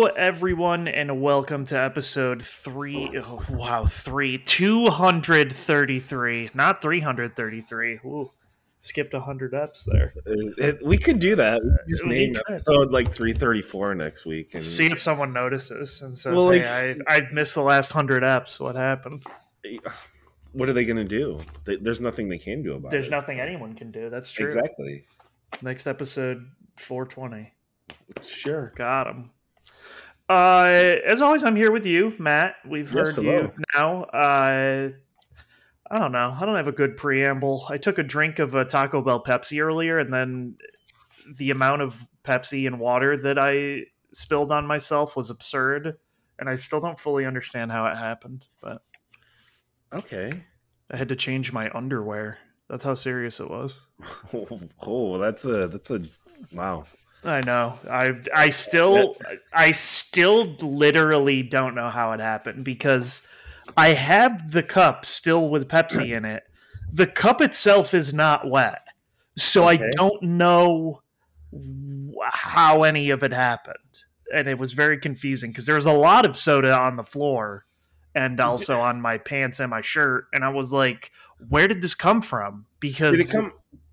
Hello, everyone, and welcome to episode three. Oh, wow, three, 233, not 333. Ooh, skipped 100 eps there. It- it- we could do that. We just uh, We name could. episode like 334 next week. And See if someone notices and says, Well, like- hey, I, I missed the last 100 eps. What happened? what are they going to do? There's nothing they can do about There's it. There's nothing anyone can do. That's true. Exactly. Next episode, 420. Sure. Got him. Uh, as always, I'm here with you, Matt. We've Yes, heard hello. you now. Uh, I don't know. I don't have a good preamble. I took a drink of a Taco Bell Pepsi earlier, and then the amount of Pepsi and water that I spilled on myself was absurd, and I still don't fully understand how it happened. But Okay. I had to change my underwear. That's how serious it was. Oh, oh, that's a that's a wow. I know. I I still I still literally don't know how it happened because I have the cup still with Pepsi in it. The cup itself is not wet. So I don't know how any of it happened. And it was very confusing because there was a lot of soda on the floor and also on my pants and my shirt and I was like, where did this come from? Because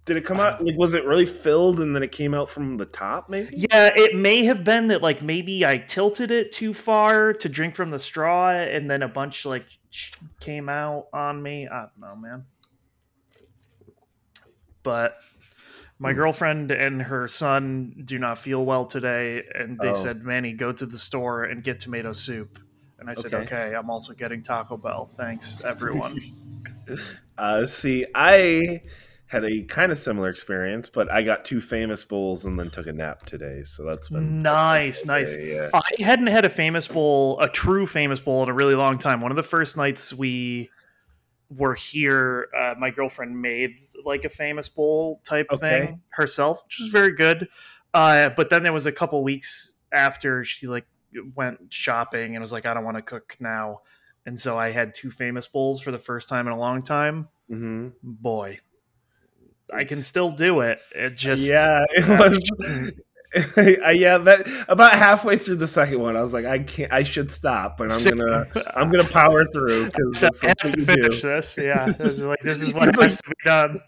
Did it come? Did it come out? Like, was it really filled and then it came out from the top? Maybe. Yeah, it may have been that like maybe I tilted it too far to drink from the straw, and then a bunch like came out on me. I don't know, man. But my Hmm. girlfriend and her son do not feel well today, and they Oh. said, "Manny, go to the store and get tomato soup." And I said, Okay. "Okay, I'm also getting Taco Bell. Thanks, everyone." Uh, see, I had a kind of similar experience, but I got two famous bowls and then took a nap today. So that's been nice, nice. Yeah. I hadn't had a famous bowl, a true famous bowl, in a really long time. One of the first nights we were here, uh, my girlfriend made like a famous bowl type Okay. thing herself, which was very good. Uh, but then there was a couple weeks after she like went shopping and was like, I don't want to cook now. And so I had two famous bowls for the first time in a long time. hmm Boy, I can still do it. It just yeah, it was. Yeah, that about halfway through the second one, I was like, I can't. I should stop, but I'm gonna. I'm gonna power through because So I have to finish do. this. Yeah, this is like this is what has like- to be done.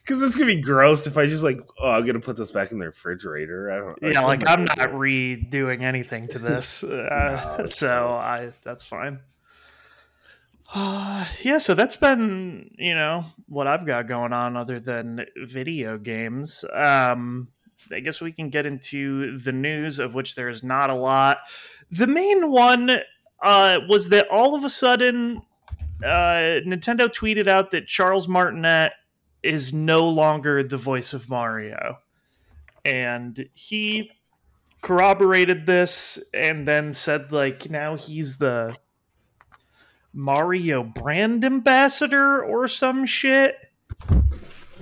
Because it's gonna be gross if I just like, oh, I'm gonna put this back in the refrigerator. I don't. I Yeah, like I'm not redoing anything to this, uh, No, so I that's fine. Uh, yeah, so that's been you know what I've got going on other than video games. Um, I guess we can get into the news of which there is not a lot. The main one uh, was that all of a sudden uh, Nintendo tweeted out that Charles Martinet is no longer the voice of Mario. And he corroborated this and then said, like, now he's the Mario brand ambassador or some shit.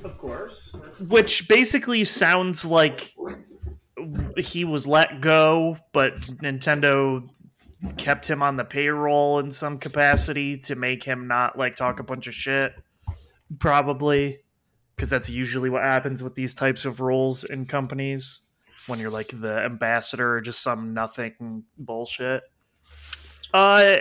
Of course. Which basically sounds like he was let go, but Nintendo kept him on the payroll in some capacity to make him not like talk a bunch of shit. Probably because that's usually what happens with these types of roles in companies when you're like the ambassador or just some nothing bullshit. Uh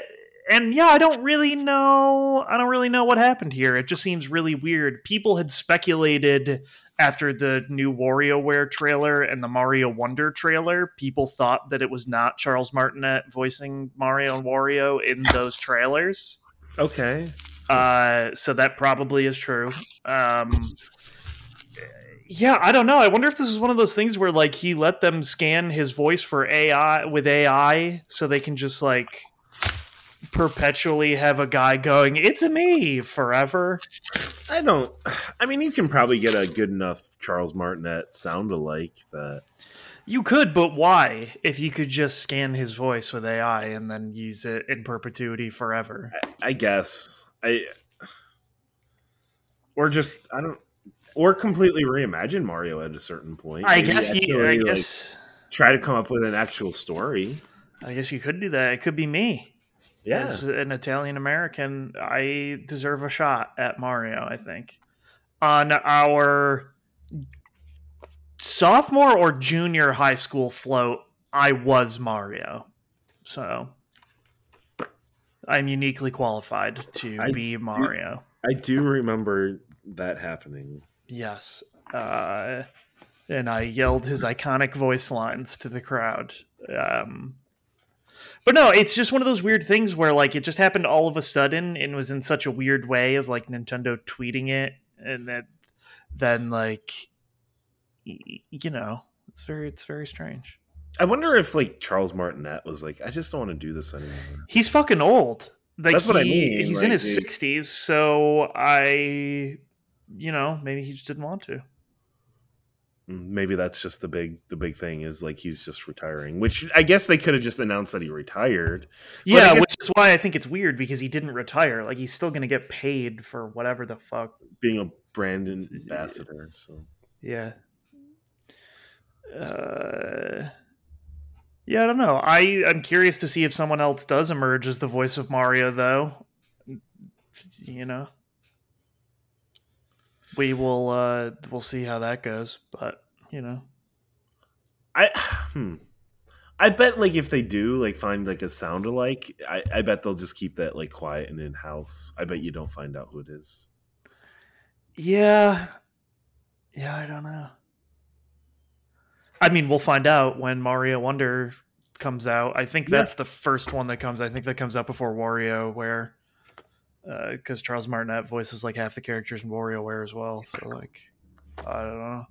and yeah, I don't really know. I don't really know what happened here. It just seems really weird. People had speculated after the new WarioWare trailer and the Mario Wonder trailer. People thought that it was not Charles Martinet voicing Mario and Wario in those trailers. Okay. Uh, so that probably is true. Um, yeah, I don't know. I wonder if this is one of those things where like he let them scan his voice for AI with AI, so they can just like perpetually have a guy going, "It's a me" forever. I don't. I mean, you can probably get a good enough Charles Martinet sound alike that. You could, but why? If you could just scan his voice with AI and then use it in perpetuity forever. I guess I. Or just I don't. Or completely reimagine Mario at a certain point. I Maybe guess you. I like, guess. try to come up with an actual story. I guess you could do that. It could be me. Yeah. As an Italian American, I deserve a shot at Mario, I think. On our sophomore or junior high school float, I was Mario. So I'm uniquely qualified to I be Mario. I do remember that happening. Yes. Uh, and I yelled his iconic voice lines to the crowd. Um, but no, it's just one of those weird things where like it just happened all of a sudden and was in such a weird way of like Nintendo tweeting it and then then like you know, it's very it's very strange. I wonder if like Charles Martinet was like, I just don't want to do this anymore. He's fucking old. Like, That's what I mean, He's in his dude. sixties, so I, you know, maybe he just didn't want to. Maybe that's just the big the big thing is like he's just retiring. Which I guess they could have just announced that he retired. Yeah, guess- which is why I think it's weird because he didn't retire. Like he's still gonna get paid for whatever the fuck. being a brand ambassador. So Yeah. Uh, yeah, I don't know. I I'm curious to see if someone else does emerge as the voice of Mario, though. You know, we will uh we'll see how that goes. But you know, I hmm. I bet like if they do like find like a sound alike, I, I bet they'll just keep that like quiet and in house. I bet you don't find out who it is. yeah, yeah, I don't know. I mean, we'll find out when Mario Wonder comes out. I think Yeah. that's the first one that comes. I think that comes out before WarioWare, because Charles Martinet voices like half the characters in WarioWare as well. So like, I don't know.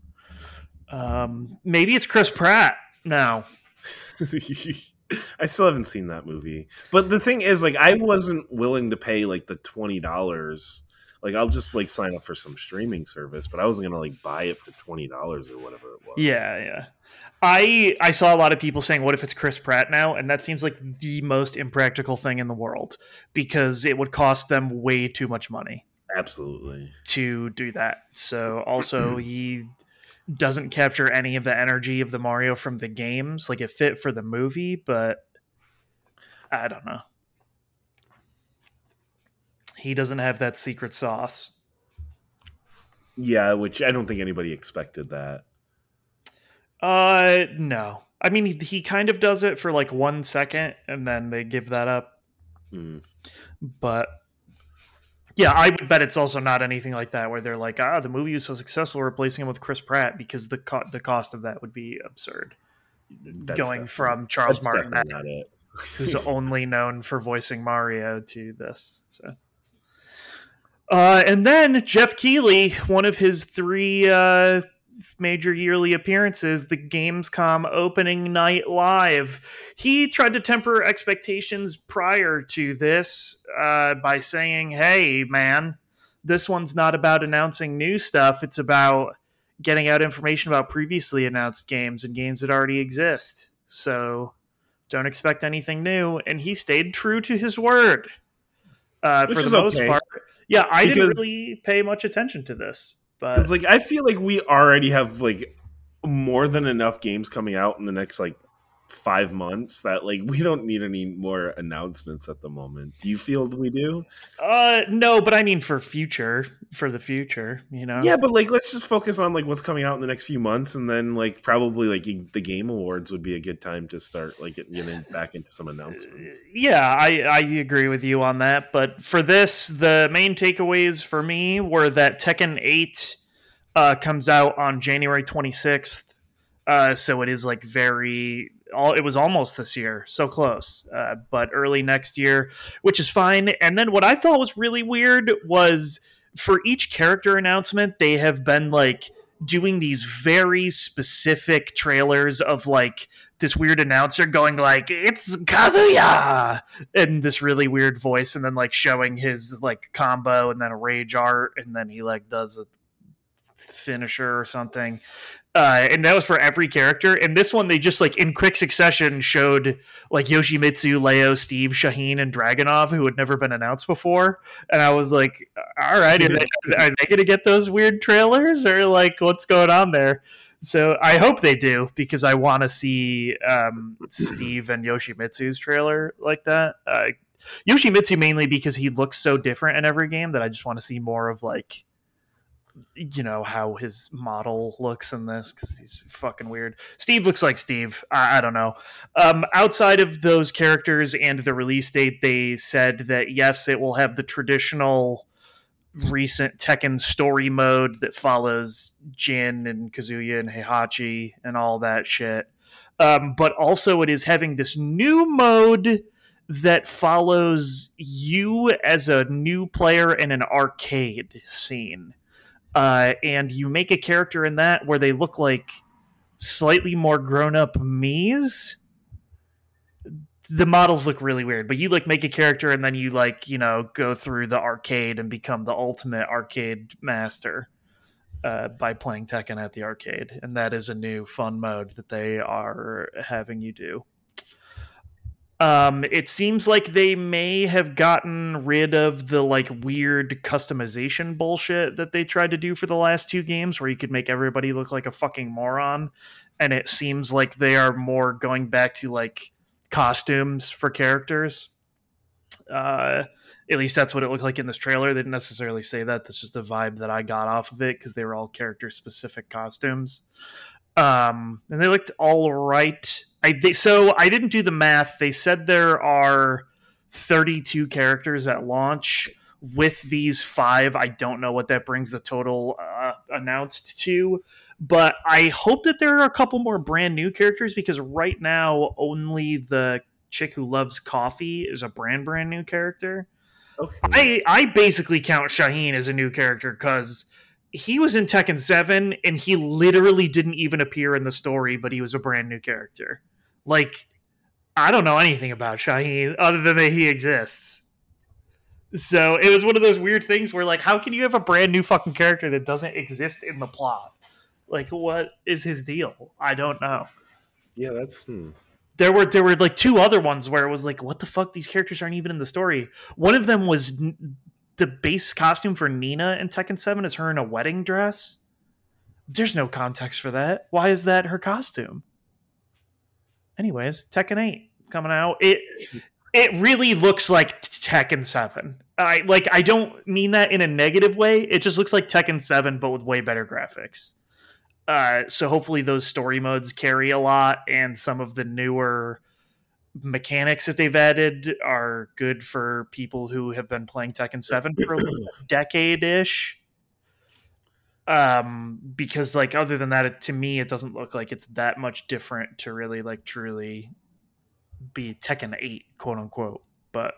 Um, maybe it's Chris Pratt now. I still haven't seen that movie. But the thing is, like, I wasn't willing to pay like the twenty dollars. Like, I'll just like sign up for some streaming service, but I wasn't gonna like buy it for twenty dollars or whatever it was. Yeah, yeah. I I saw a lot of people saying, "What if it's Chris Pratt now?" And that seems like the most impractical thing in the world because it would cost them way too much money. absolutely. to do that. So also he doesn't capture any of the energy of the Mario from the games. Like it fit for the movie, but I don't know. He doesn't have that secret sauce. Yeah, which I don't think anybody expected that. Uh no. I mean he, he kind of does it for like 1 second and then they give that up, Mm. but yeah, I would bet it's also not anything like that where they're like, ah, the movie was so successful, replacing him with Chris Pratt because the co- the cost of that would be absurd. That's going from Charles That's Martinet, definitely not it. who's only known for voicing Mario, to this. So, uh, and then Geoff Keighley, one of his three uh, major yearly appearances, the Gamescom opening night live. He tried to temper expectations prior to this uh, by saying, "Hey, man, this one's not about announcing new stuff. It's about." Getting out information about previously announced games and games that already exist. So, don't expect anything new. And he stayed true to his word uh, for the most okay. part. Yeah, I didn't really pay much attention to this, but It's like I feel like we already have like more than enough games coming out in the next like five months that like we don't need any more announcements at the moment. Do you feel we do? uh, no, but I mean for future, for the future, you know. Yeah, but like let's just focus on like what's coming out in the next few months, and then like probably like the Game Awards would be a good time to start like getting back into some announcements. Yeah, I, I agree with you on that. But for this, the main takeaways for me were that Tekken 8 uh, comes out on January 26th. Uh, so it is like very, all, it was almost this year, so close, uh, but early next year, which is fine. And then what I thought was really weird was for each character announcement, they have been like doing these very specific trailers of like this weird announcer going like it's Kazuya in this really weird voice and then like showing his like combo and then a rage art and then he like does a finisher or something uh, and that was for every character. And this one they just like in quick succession showed like Yoshimitsu, Leo, Steve, Shaheen, and Dragunov who had never been announced before. And I was like all right are they, are they gonna get those weird trailers or like what's going on there? So I hope they do because I want to see um, Steve and Yoshimitsu's trailer like that. Uh, Yoshimitsu mainly because he looks so different in every game that I just want to see more of like you know how his model looks in this because he's fucking weird. Steve looks like Steve. I, I don't know. Um, outside of those characters and the release date, they said that yes, it will have the traditional recent Tekken story mode that follows Jin and Kazuya and Heihachi and all that shit. Um, but also, it is having this new mode that follows you as a new player in an arcade scene. Uh, and you make a character in that where they look like slightly more grown up me's. The models look really weird, but you like make a character and then you like, you know, go through the arcade and become the ultimate arcade master uh, by playing Tekken at the arcade. And that is a new fun mode that they are having you do. Um, it seems like they may have gotten rid of the like weird customization bullshit that they tried to do for the last two games, where you could make everybody look like a fucking moron. And it seems like they are more going back to like costumes for characters. Uh, at least that's what it looked like in this trailer. They didn't necessarily say that. That's just the vibe that I got off of it because they were all character specific costumes. Um, and they looked all right. I they, so I didn't do the math. They said there are 32 characters at launch. With these five, I don't know what that brings the total uh, announced to, but I hope that there are a couple more brand new characters because right now only the chick who loves coffee is a brand brand new character. Okay. I I basically count Shaheen as a new character because he was in Tekken 7 and he literally didn't even appear in the story, but he was a brand new character. Like, I don't know anything about Shaheen other than that he exists. So it was one of those weird things where, like, how can you have a brand new fucking character that doesn't exist in the plot? Like, what is his deal? I don't know. Yeah, that's. Hmm. There were there were like two other ones where it was like, what the fuck? These characters aren't even in the story. One of them was the base costume for Nina in Tekken 7 is her in a wedding dress. There's no context for that. Why is that her costume? Anyways, Tekken 8 coming out. It it really looks like Tekken 7. I like I don't mean that in a negative way. It just looks like Tekken 7 but with way better graphics. Uh, so hopefully those story modes carry a lot and some of the newer mechanics that they've added are good for people who have been playing Tekken 7 for a decade ish. Um, because like other than that, it, to me, it doesn't look like it's that much different to really like truly be Tekken 8, quote unquote. But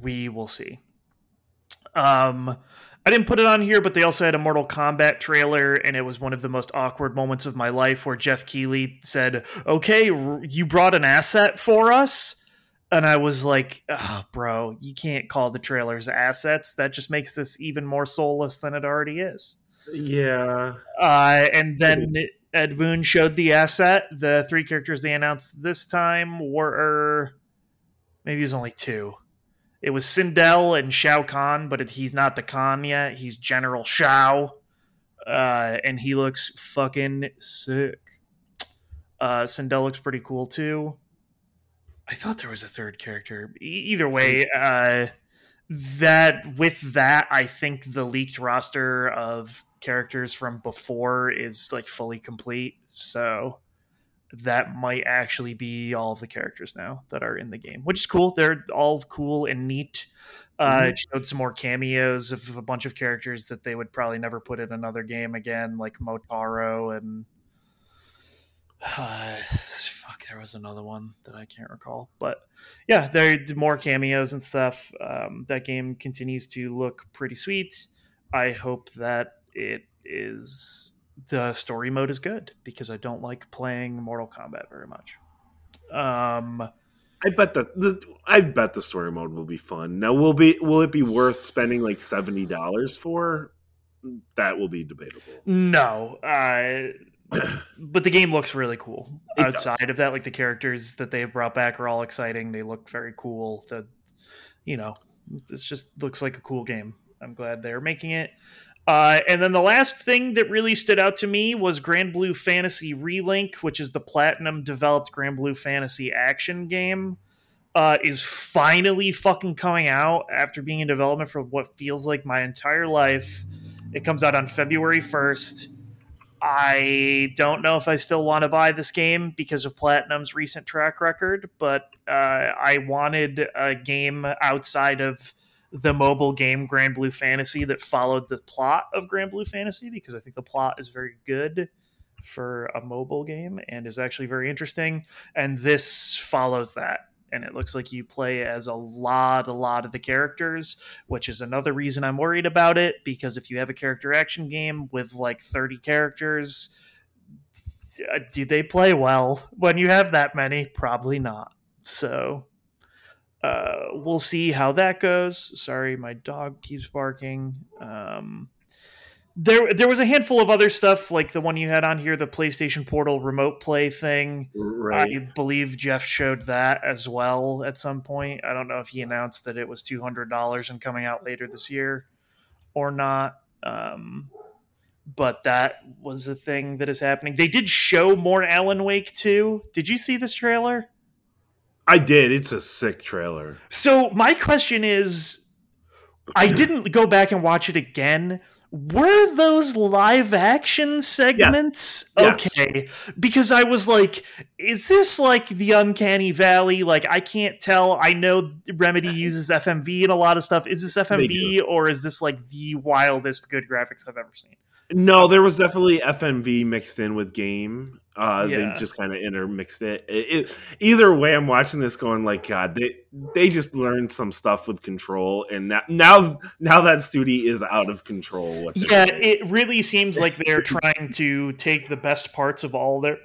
we will see. Um, I didn't put it on here, but they also had a Mortal Kombat trailer, and it was one of the most awkward moments of my life where Geoff Keighley said, Okay, you brought an asset for us? And I was like, oh, Bro, you can't call the trailers assets. That just makes this even more soulless than it already is. Yeah. Uh, and then Ed Boon showed the asset. The three characters they announced this time were maybe it was only two it was Sindel and Shao Kahn, but it, he's not the Khan yet. He's General Shao, uh, and he looks fucking sick. Uh, Sindel looks pretty cool too. I thought there was a third character. E- either way, uh, that with that, I think the leaked roster of characters from before is like fully complete. So that might actually be all of the characters now that are in the game, which is cool. They're all cool and neat. Uh, mm-hmm. It showed some more cameos of a bunch of characters that they would probably never put in another game again, like Motaro and uh. There was another one that I can't recall, but yeah, there are more cameos and stuff. Um, that game continues to look pretty sweet. I hope that it is the story mode is good because I don't like playing Mortal Kombat very much. Um, I bet that the I bet the story mode will be fun. Now, will be will it be worth spending like seventy dollars for? That will be debatable. No, uh, but the game looks really cool. It Outside does. of that, like the characters that they have brought back are all exciting. They look very cool. The you know, this just looks like a cool game. I'm glad they're making it. Uh, and then the last thing that really stood out to me was Granblue Fantasy Relink, which is the platinum developed Granblue Fantasy action game, uh, is finally fucking coming out after being in development for what feels like my entire life. It comes out on February 1st. I don't know if I still want to buy this game because of Platinum's recent track record, but uh, I wanted a game outside of the mobile game Granblue Fantasy that followed the plot of Granblue Fantasy because I think the plot is very good for a mobile game and is actually very interesting. And this follows that and it looks like you play as a lot a lot of the characters which is another reason i'm worried about it because if you have a character action game with like 30 characters do they play well when you have that many? Probably not. So uh, we'll see how that goes. Sorry my dog keeps barking. Um, there there was a handful of other stuff like the one you had on here the playstation portal remote play thing. Right. i believe Geoff showed that as well at some point. I don't know if he announced that it was $200 and coming out later this year or not um, but that was a thing that is happening. They did show more alan wake too. did you see this trailer? I did. It's a sick trailer. So my question is i didn't go back and watch it again were those live action segments yes. okay? Yes. because i was like is this like the uncanny valley? Like i can't tell. I know remedy uses fmv in a lot of stuff. Is this fmv or is this like the wildest good graphics i've ever seen no there was definitely fmv mixed in with game uh, yeah. They just kind of intermixed it. It, it. Either way, I'm watching this going like, God, they they just learned some stuff with control, and now now, now that studio is out of control. Yeah, it really seems like they're trying to take the best parts of all their,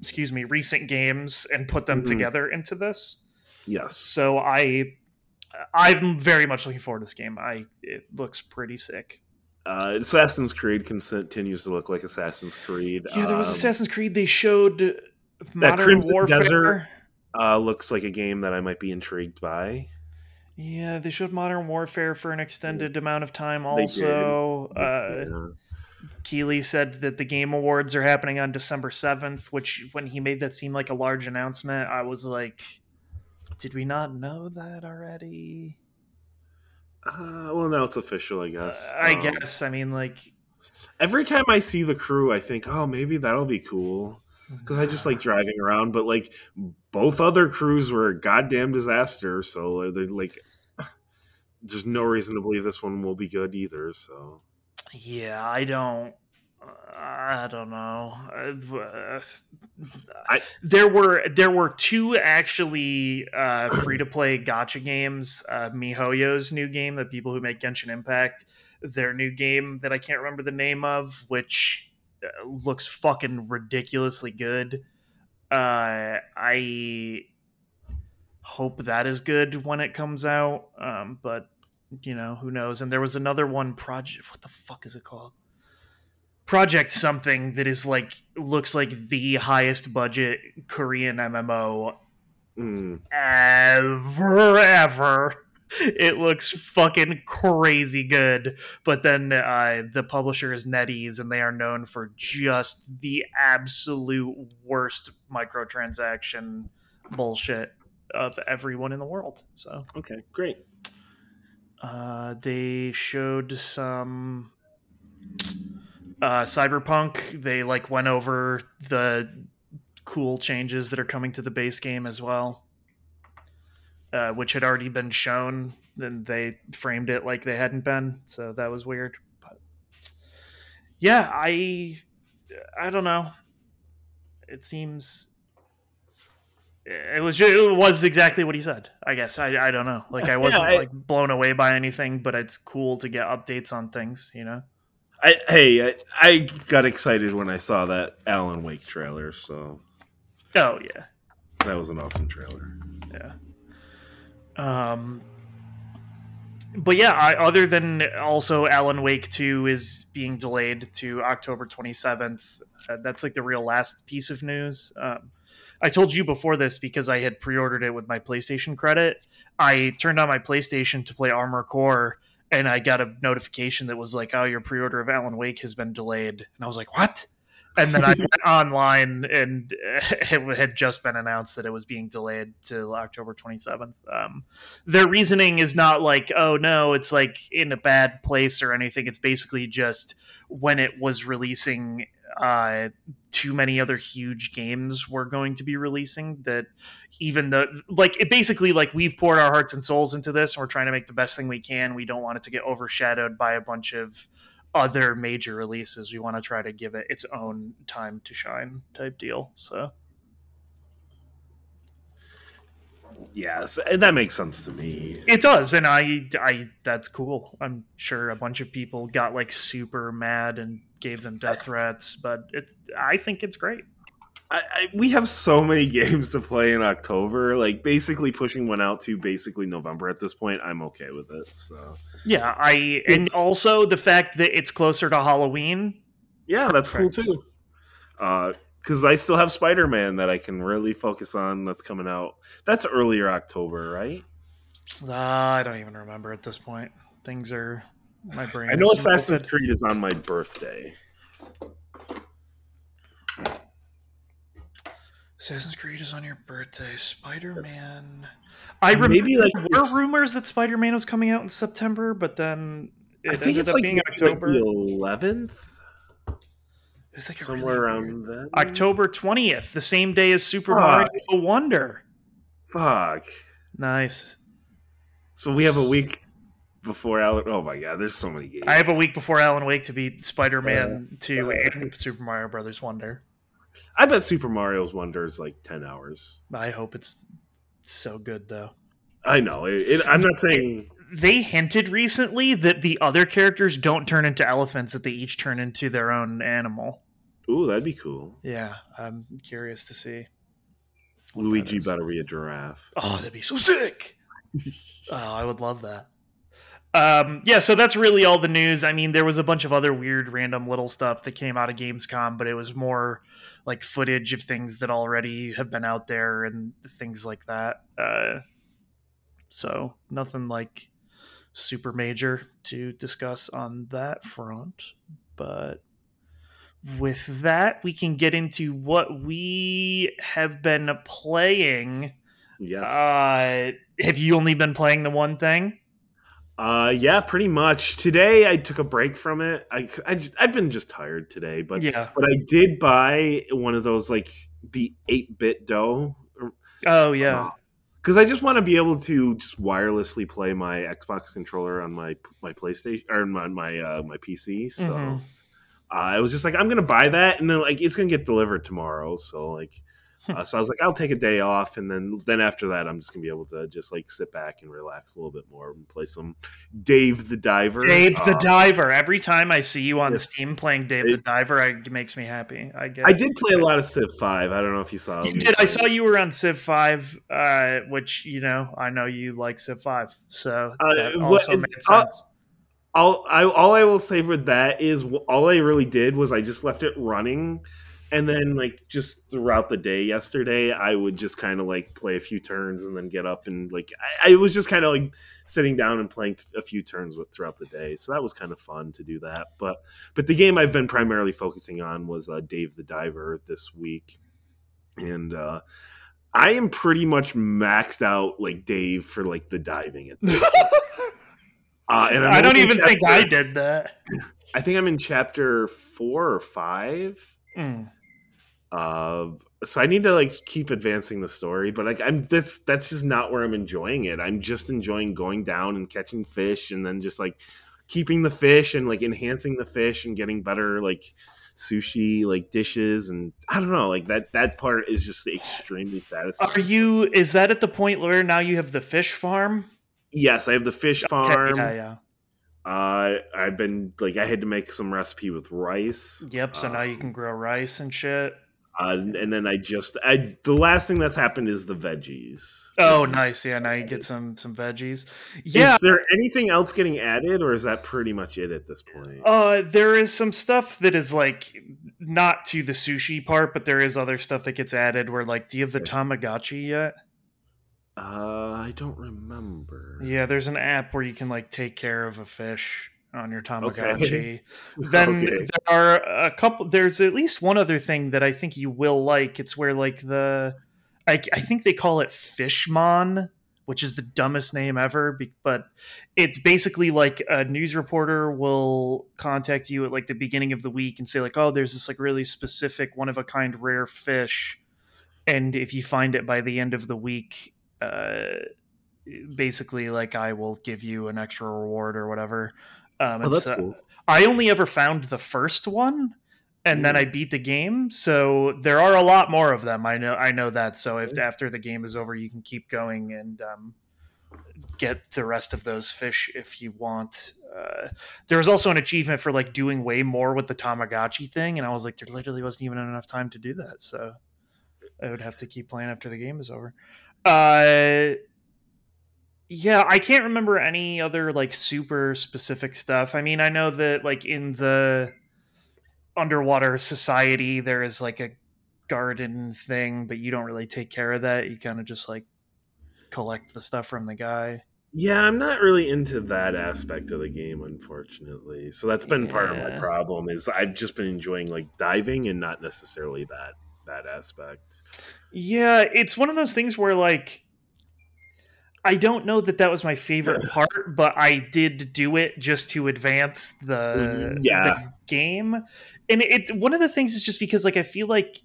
excuse me, recent games and put them mm-hmm. together into this. Yes. So I, I'm very much looking forward to this game. I it looks pretty sick. Uh, Assassin's Creed continues to look like Assassin's Creed. Yeah, there was um, Assassin's Creed. They showed Modern Warfare. Desert, uh, looks like a game that I might be intrigued by. Yeah, they showed Modern Warfare for an extended amount of time. Also, uh, yeah. Keighley said that the Game Awards are happening on December seventh. Which, when he made that seem like a large announcement, I was like, "Did we not know that already?" Uh, well, now it's official, I guess. Uh, I um, guess. I mean, like every time I see the crew, I think, oh, maybe that'll be cool because I just like driving around. But like both other crews were a goddamn disaster, so they're like, there's no reason to believe this one will be good either. So yeah, I don't. I don't know. I, there were there were two actually uh, free to play gacha games. Uh, MiHoYo's new game, the people who make Genshin Impact, their new game that I can't remember the name of, which uh, looks fucking ridiculously good. Uh, I hope that is good when it comes out. Um, but you know who knows. And there was another one project. What the fuck is it called? Project something that is like looks like the highest budget Korean MMO mm. ever ever. It looks fucking crazy good, but then uh, the publisher is NetEase, and they are known for just the absolute worst microtransaction bullshit of everyone in the world. So okay, great. Uh, they showed some uh, Cyberpunk, they like went over the cool changes that are coming to the base game as well, uh, which had already been shown, and they framed it like they hadn't been. So that was weird. But yeah, I I don't know. It seems it was just, it was exactly what he said. I guess I I don't know. Like I wasn't yeah, I, like blown away by anything, but it's cool to get updates on things. You know. I, hey, I, I, got excited when I saw that Alan Wake trailer. So, oh yeah, that was an awesome trailer. Yeah. Um. But yeah, I, other than also Alan Wake Two is being delayed to October twenty seventh. Uh, that's like the real last piece of news. Um, I told you before this because I had pre-ordered it with my PlayStation credit. I turned on my PlayStation to play Armor Core and I got a notification that was like, "Oh, your pre-order of Alan Wake has been delayed," and I was like, "What?" and then I went online, and it had just been announced that it was being delayed to October 27th. Um, their reasoning is not like, oh no, it's like in a bad place or anything. It's basically just when it was releasing, uh, too many other huge games were going to be releasing. That even the like, it basically like we've poured our hearts and souls into this, and we're trying to make the best thing we can. We don't want it to get overshadowed by a bunch of other major releases. We want to try to give it its own time to shine type deal. So Yes, and that makes sense to me. it does, and I, I, that's cool. I'm sure a bunch of people got like super mad and gave them death threats, but it, I think it's great. I, I, we have so many games to play in October. Like basically pushing one out to basically November at this point. I'm okay with it. So Yeah, I, and also the fact that it's closer to Halloween. yeah, that's cool too. Because I still have Spider Man that I can really focus on. That's coming out. That's earlier October, right? Uh, I don't even remember at this point. Things are my brain. I know Assassin's melted. Creed is on my birthday. Assassin's Creed is on your birthday. Spider Man. I remember Maybe, like, there were rumors that Spider Man was coming out in September, but then it I think ended it's up like, being like October. the 11th, it's like somewhere really around weird- then. October twentieth, the same day as Super Fuck. Mario Wonder. Fuck. Nice. So we have a week before Alan. Oh my god, there's so many games. I have a week before Alan Wake to beat Spider Man Two uh, and Super Mario Brothers Wonder. I bet Super Mario's Wonder is like ten hours. I hope it's so good though. I know. It, it, I'm not saying. they hinted recently that the other characters don't turn into elephants that they each turn into their own animal Ooh, that'd be cool. yeah i'm curious to see Luigi better be a giraffe. oh that'd be so sick oh i would love that um yeah so that's really all the news. I mean there was a bunch of other weird random little stuff that came out of gamescom but it was more like footage of things that already have been out there and things like that. Uh so nothing like super major to discuss on that front but with that we can get into what we have been playing. Yes. uh have you only been playing the one thing Uh, yeah, pretty much. Today I took a break from it. I, I just, I've been just tired today, but yeah but I did buy one of those like the eight bit dough oh yeah because I just want to be able to just wirelessly play my Xbox controller on my my PlayStation or on my uh, my PC. So Mhm. uh, I was just like, I'm gonna buy that, and then like it's gonna get delivered tomorrow. So like, uh, so I was like, I'll take a day off, and then then after that, I'm just gonna be able to just like sit back and relax a little bit more and play some Dave the Diver. Dave the Uh, Diver. Every time I see you on yes. Steam playing Dave It- the Diver, I, it makes me happy. I get. I it. did play a lot of Civ Five. I don't know if you saw. You did. I saw you were on Civ Five, uh, which you know I know you like Civ Five, so Uh, that what- also uh, sense. all I all I will say with that is all I really did was I just left it running, and then like just throughout the day yesterday, I would just kind of like play a few turns and then get up and like I, I was just kind of like sitting down and playing a few turns with throughout the day. So that was kind of fun to do that. But but the game I've been primarily focusing on was uh, Dave the Diver this week, and uh, I am pretty much maxed out like Dave for like the diving at this. Uh, and I'm I don't only in even think I did that. I think I'm in chapter four or five. Mm. Uh, so I need to like keep advancing the story, but like I'm that's that's just not where I'm enjoying it. I'm just enjoying going down and catching fish, and then just like keeping the fish and like enhancing the fish and getting better like sushi like dishes and I don't know like that that part is just extremely satisfying. Are you? Is that at the point where now you have the fish farm? Yes, I have the fish Okay, farm. yeah, yeah. Uh, I've been like I had to make some recipe with rice. Yep. So now you Um, can grow rice and shit. Uh, and then I just I the last thing that's happened is the veggies. Oh, nice. Yeah, now you get some some veggies. Yeah, Is there anything else getting added, or is that pretty much it at this point? Uh, there is some stuff that is like not to the sushi part, but there is other stuff that gets added. Where like, do you have the Tamagotchi yet? Uh, I don't remember. Yeah, there's an app where you can like take care of a fish. On your Tamagotchi. Okay. Then okay. there are a couple. There's at least one other thing that I think you will like. It's where like the, I, I think they call it Fishmon, which is the dumbest name ever. But it's basically like a news reporter will contact you at like the beginning of the week and say like, oh, there's this like really specific one of a kind rare fish, and if you find it by the end of the week. Uh, basically like I will give you an extra reward or whatever. Um, oh, that's uh, cool. I only ever found the first one, and mm. then I beat the game. So there are a lot more of them. I know. I know that. So if after the game is over, you can keep going and um, get the rest of those fish if you want. Uh, there was also an achievement for like doing way more with the Tamagotchi thing, and I was like, there literally wasn't even enough time to do that. So I would have to keep playing after the game is over. Uh, yeah, I can't remember any other like super specific stuff. I mean, I know that like in the underwater society there is like a garden thing, but you don't really take care of that. You kind of just like collect the stuff from the guy. Yeah, I'm not really into that aspect of the game, unfortunately. So that's been yeah. part of my problem. Is I've just been enjoying like diving and not necessarily that that aspect. Yeah, it's one of those things where like I don't know that that was my favorite part, but I did do it just to advance the, yeah. the game. And it one of the things is just because like I feel like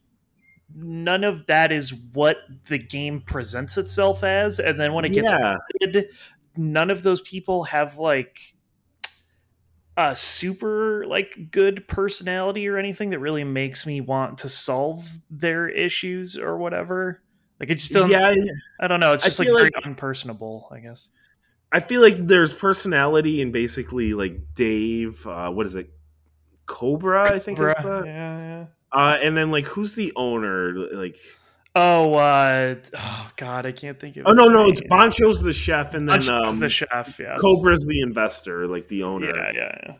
none of that is what the game presents itself as and then when it gets yeah. Edited, none of those people have like a super like good personality or anything that really makes me want to solve their issues or whatever. Like it just doesn't. Yeah, I don't know. It's just like very like, unpersonable, I guess. I feel like there's personality in basically like Dave. Uh, what is it? Cobra, Cobra, I think is the. Yeah, yeah. Uh, and then like who's the owner? Like. Oh, uh, oh God, I can't think of. It. Oh no, no, it's Bancho's the chef, and then um, the chef. Yes. Cobra's the investor, like the owner. Yeah, yeah, yeah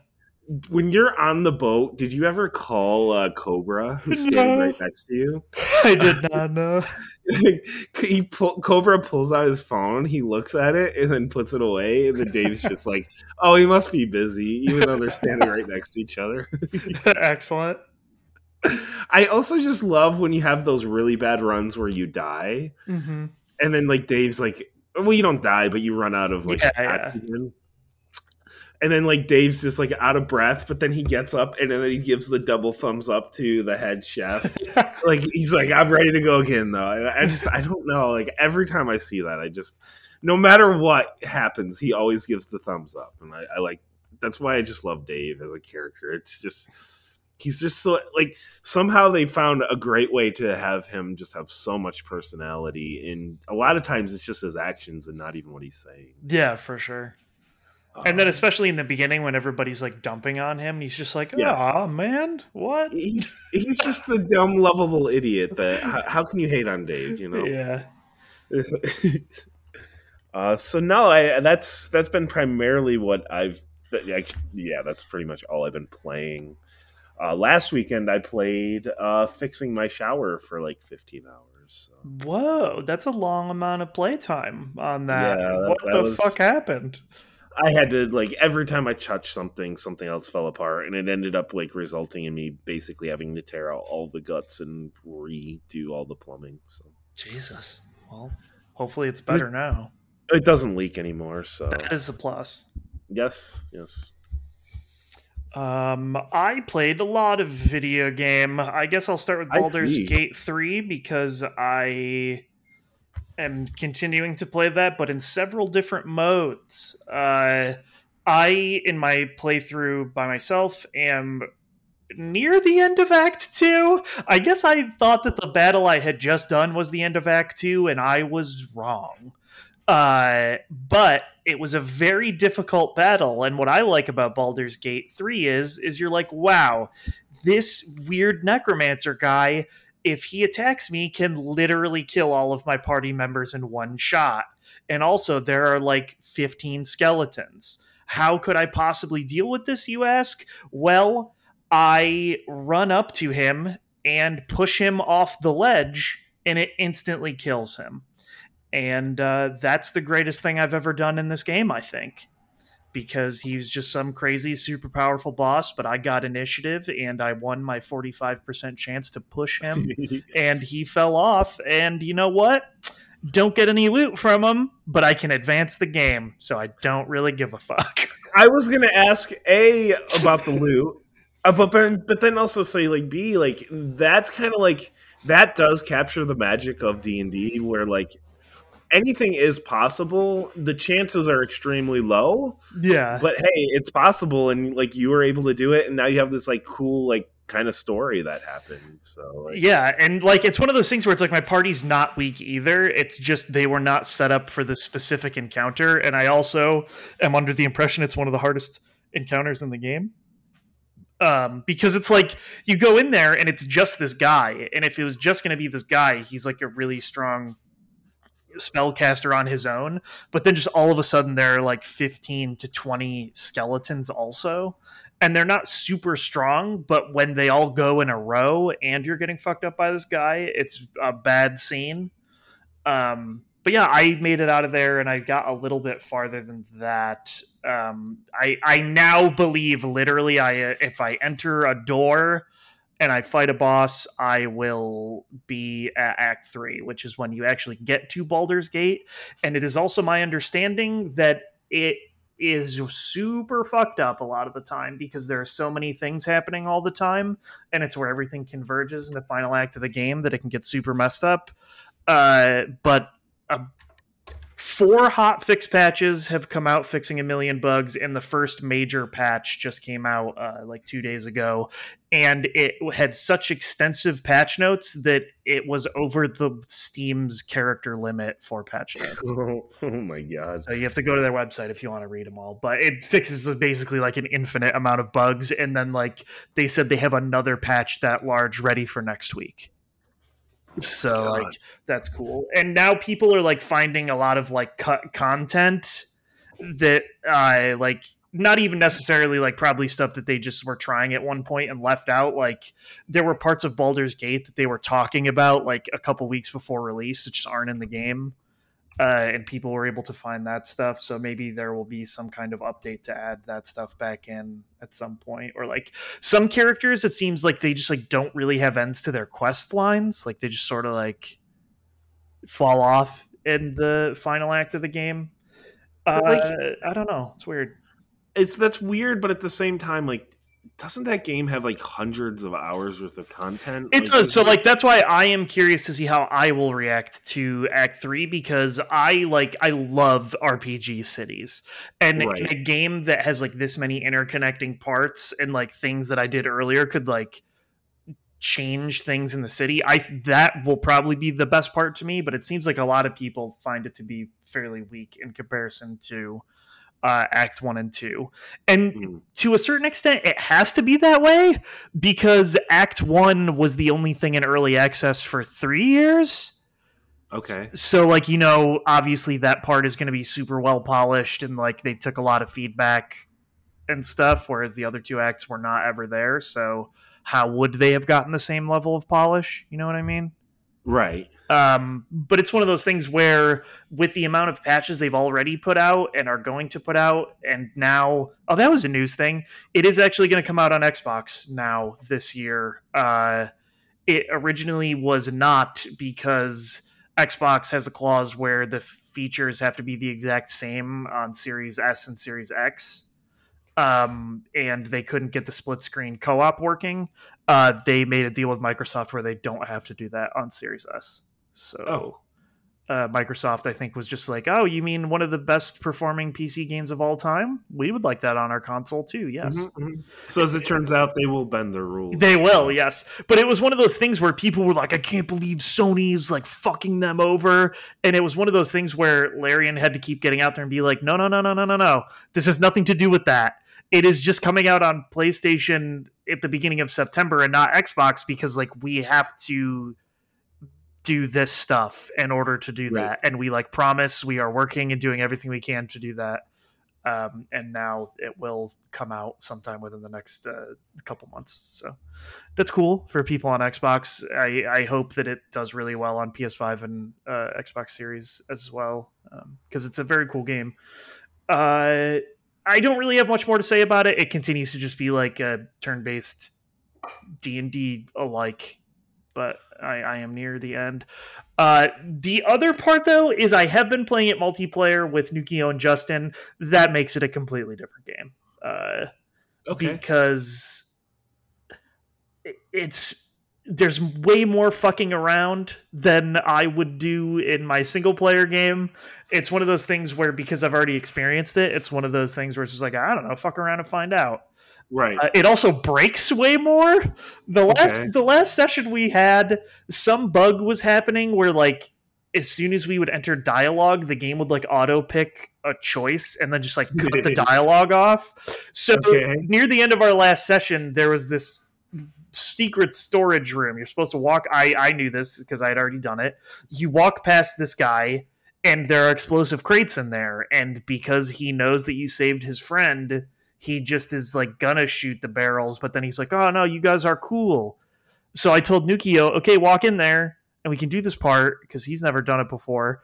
when you're on the boat, did you ever call uh, Cobra, who's standing no. right next to you? I did not know. he pull, Cobra pulls out his phone, he looks at it, and then puts it away. And then Dave's just like, "Oh, he must be busy," even though they're standing right next to each other. Excellent. I also just love when you have those really bad runs where you die, mm-hmm. and then like Dave's like, "Well, you don't die, but you run out of like yeah, oxygen." Yeah and then like Dave's just like out of breath, but then he gets up and then he gives the double thumbs up to the head chef. like he's like, I'm ready to go again though. And I just I don't know. Like every time I see that, I just no matter what happens, he always gives the thumbs up. And I, I like that's why I just love Dave as a character. It's just he's just so like somehow they found a great way to have him just have so much personality and a lot of times it's just his actions and not even what he's saying yeah for sure and then um, especially in the beginning when everybody's like dumping on him, and he's just like, "Oh yes. man, what?" He's he's just the dumb, lovable idiot. That how, how can you hate on Dave? You know? Yeah. uh, so no, I that's that's been primarily what I've. Like, yeah, that's pretty much all I've been playing. Uh, last weekend, I played uh, fixing my shower for like 15 hours. So. Whoa, that's a long amount of playtime on that. Yeah, what that the was, fuck happened? I had to like every time I touched something, something else fell apart, and it ended up like resulting in me basically having to tear out all the guts and redo all the plumbing. So Jesus, well, hopefully it's better it, now. It doesn't leak anymore, so that is a plus. Yes, yes. Um, I played a lot of video game. I guess I'll start with Baldur's Gate three because I am continuing to play that, but in several different modes. Uh, I, in my playthrough by myself, am near the end of Act 2. I guess I thought that the battle I had just done was the end of Act 2, and I was wrong. Uh, but it was a very difficult battle, and what I like about Baldur's Gate 3 is is you're like, wow, this weird necromancer guy if he attacks me can literally kill all of my party members in one shot. And also there are like 15 skeletons. How could i possibly deal with this you ask? Well i run up to him and push him off the ledge and it instantly kills him. And uh, that's the greatest thing i've ever done in this game i think because he's just some crazy, super powerful boss. But I got initiative and I won my 45% chance to push him, and he fell off. And you know what? Don't get any loot from him, but I can advance the game, so I don't really give a fuck. I was gonna ask a about the loot, uh, but but but then also say like b like that's kind of like that does capture the magic of D and D, where like anything is possible. The chances are extremely low. Yeah. But hey, it's possible and like you were able to do it and now you have this like cool like kind of story that happened. So like, yeah, and like it's one of those things where it's like my party's not weak either. It's just they were not set up for this specific encounter, and I also am under the impression it's one of the hardest encounters in the game. Um, because it's like you go in there and it's just this guy, and if it was just going to be this guy, he's like a really strong spellcaster on his own. But then just all of a sudden there are like fifteen to twenty skeletons also, and they're not super strong, but when they all go in a row and you're getting fucked up by this guy, it's a bad scene. Um, but yeah, I made it out of there and I got a little bit farther than that. Um, I I now believe literally I if I enter a door and I fight a boss, I will be at Act Three, which is when you actually get to Baldur's Gate. And it is also my understanding that it is super fucked up a lot of the time because there are so many things happening all the time and it's where everything converges in the final act of the game that it can get super messed up uh, but uh, four hot fix patches have come out fixing a million bugs and the first major patch just came out uh, like two days ago and it had such extensive patch notes that it was over the steam's character limit for patch notes oh, oh my god so you have to go to their website if you want to read them all but it fixes basically like an infinite amount of bugs and then like they said they have another patch that large ready for next week so God. like that's cool. And now people are like finding a lot of like cut content that uh like not even necessarily like probably stuff that they just were trying at one point and left out. Like there were parts of Baldur's Gate that they were talking about like a couple weeks before release that just aren't in the game uh, and people were able to find that stuff. So maybe there will be some kind of update to add that stuff back in at some point, or like some characters. It seems like they just like don't really have ends to their quest lines. Like they just sort of like fall off in the final act of the game. Uh, like, I don't know. It's weird. It's that's weird, but at the same time, like doesn't that game have like hundreds of hours worth of content? It like, does. So like that's why I am curious to see how I will react to Act 3 because I like I love RPG cities. And right. a game that has like this many interconnecting parts and like things that I did earlier could like change things in the city. I that will probably be the best part to me, but it seems like a lot of people find it to be fairly weak in comparison to uh, Act One and Two, and mm. to a certain extent, it has to be that way because Act One was the only thing in early access for three years. Okay. So, like, you know, obviously that part is going to be super well polished and like they took a lot of feedback and stuff, whereas the other two acts were not ever there. So, how would they have gotten the same level of polish? You know what I mean? Right. Um, but it's one of those things where, with the amount of patches they've already put out and are going to put out, and now, oh, that was a news thing. It is actually going to come out on Xbox now this year. Uh, it originally was not because Xbox has a clause where the features have to be the exact same on Series S and Series X. Um, and they couldn't get the split screen co op working. Uh, they made a deal with Microsoft where they don't have to do that on Series S. So oh. Uh, Microsoft, I think, was just like, "Oh, you mean one of the best performing PC games of all time? We would like that on our console too." Yes. Mm-hmm, mm-hmm. So as it turns out, they will bend the rules. They will, yes. But it was one of those things where people were like, "I can't believe Sony's like fucking them over," and it was one of those things where Larian had to keep getting out there and be like, "No, no, no, no, no, no, no. This has nothing to do with that. It is just coming out on PlayStation at the beginning of September and not Xbox because like we have to." Do this stuff in order to do right. that. And we like promise we are working and doing everything we can to do that. Um, and now it will come out sometime within the next uh, couple months. So that's cool for people on xbox. I, I hope that it does really well on ps5 and uh, xbox series as well because um, it's a very cool game. Uh, I don't really have much more to say about it. It continues to just be like a turn-based D and D alike, but I, I am near the end. Uh, the other part though is I have been playing it multiplayer with Nukio and Justin. That makes it a completely different game. Uh, Okay. because it's there's way more fucking around than I would do in my single player game. It's one of those things where because I've already experienced it, it's one of those things where it's just like I don't know, fuck around and find out. Right. Uh, it also breaks way more. The last Okay. the last session we had, some bug was happening where like as soon as we would enter dialogue, the game would like auto pick a choice and then just like cut the dialogue off. So Okay. near the end of our last session, there was this secret storage room. You're supposed to walk. I I knew this because I had already done it. You walk past this guy, and there are explosive crates in there. And because he knows that you saved his friend, he just is like gonna shoot the barrels. But then he's like, "Oh no, you guys are cool." So I told Nukio, "Okay, walk in there, and we can do this part because he's never done it before."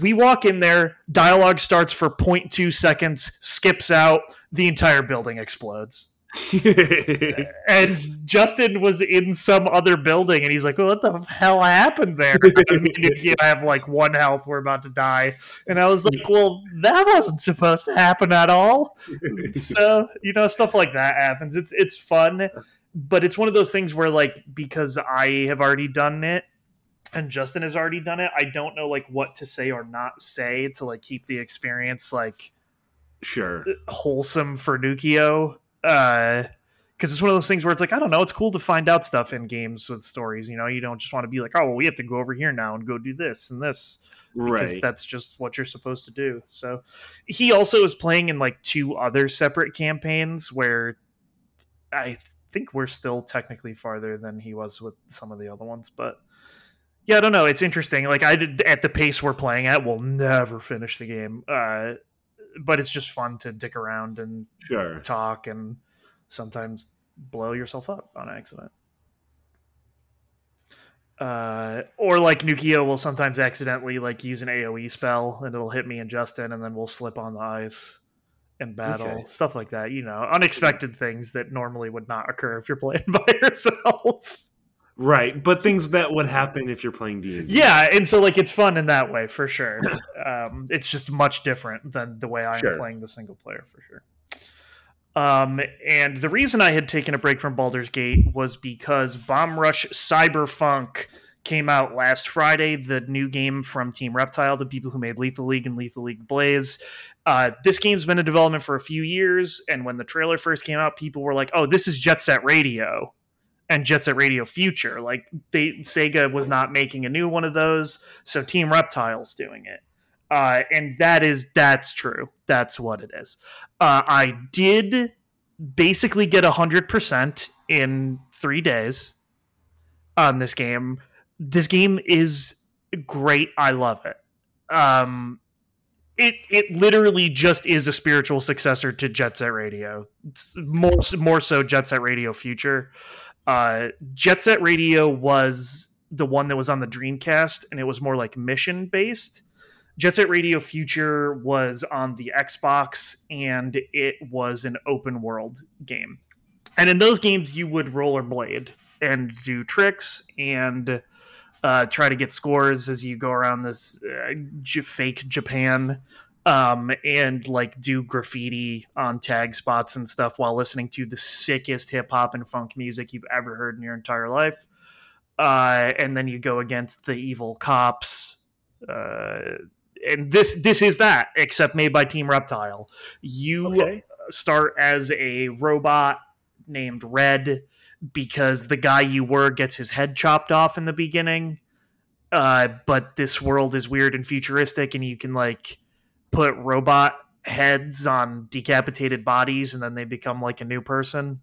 We walk in there, dialogue starts for 0.2 seconds, skips out, the entire building explodes and Justin was in some other building, and he's like, well, "What the hell happened there?" And me and Nikki have like one health, we're about to die, and I was like, "Well, that wasn't supposed to happen at all." so you know, stuff like that happens. It's it's fun, but it's one of those things where like because I have already done it. And Justin has already done it. I don't know like what to say or not say to like keep the experience like sure. wholesome for Nukio. Uh because it's one of those things where it's like, I don't know, it's cool to find out stuff in games with stories. You know, you don't just want to be like, oh, well, we have to go over here now and go do this and this because Right. that's just what you're supposed to do. So he also is playing in like two other separate campaigns where I think we're still technically farther than he was with some of the other ones, but yeah, I don't know. It's interesting. Like I did at the pace we're playing at, we'll never finish the game. Uh, but it's just fun to dick around and Sure. talk and sometimes blow yourself up on accident. Uh, or like Nukio will sometimes accidentally like use an AOE spell and it'll hit me and Justin and then we'll slip on the ice and battle. Okay. Stuff like that, you know, unexpected things that normally would not occur if you're playing by yourself. Right. But things that would happen if you're playing D and yeah, and so like it's fun in that way for sure. um, it's just much different than the way I'm Sure. playing the single player for sure. Um, and the reason I had taken a break from Baldur's Gate was because Bomb Rush Cyberfunk came out last Friday, the new game from Team Reptile, the people who made Lethal League and Lethal League Blaze. Uh, this game's been in development for a few years, and when the trailer first came out, people were like, "Oh, this is Jet Set Radio." And Jet Set Radio Future, like they Sega was not making a new one of those, so Team Reptile's doing it, uh, and that is that's true. That's what it is. Uh, I did basically get hundred percent in three days on this game. This game is great. I love it. Um, it it literally just is a spiritual successor to Jet Set Radio. It's more more so Jet Set Radio Future. Uh, Jet Set Radio was the one that was on the Dreamcast, and it was more like mission based. Jet Set Radio Future was on the Xbox, and it was an open world game. And in those games, you would rollerblade and do tricks and uh, try to get scores as you go around this uh, J- fake Japan um, and like do graffiti on tag spots and stuff while listening to the sickest hip hop and funk music you've ever heard in your entire life. Uh, and then you go against the evil cops. Uh, and this this is that, except made by Team Reptile. You Okay. start as a robot named Red because the guy you were gets his head chopped off in the beginning. Uh, but this world is weird and futuristic, and you can like put robot heads on decapitated bodies, and then they become like a new person.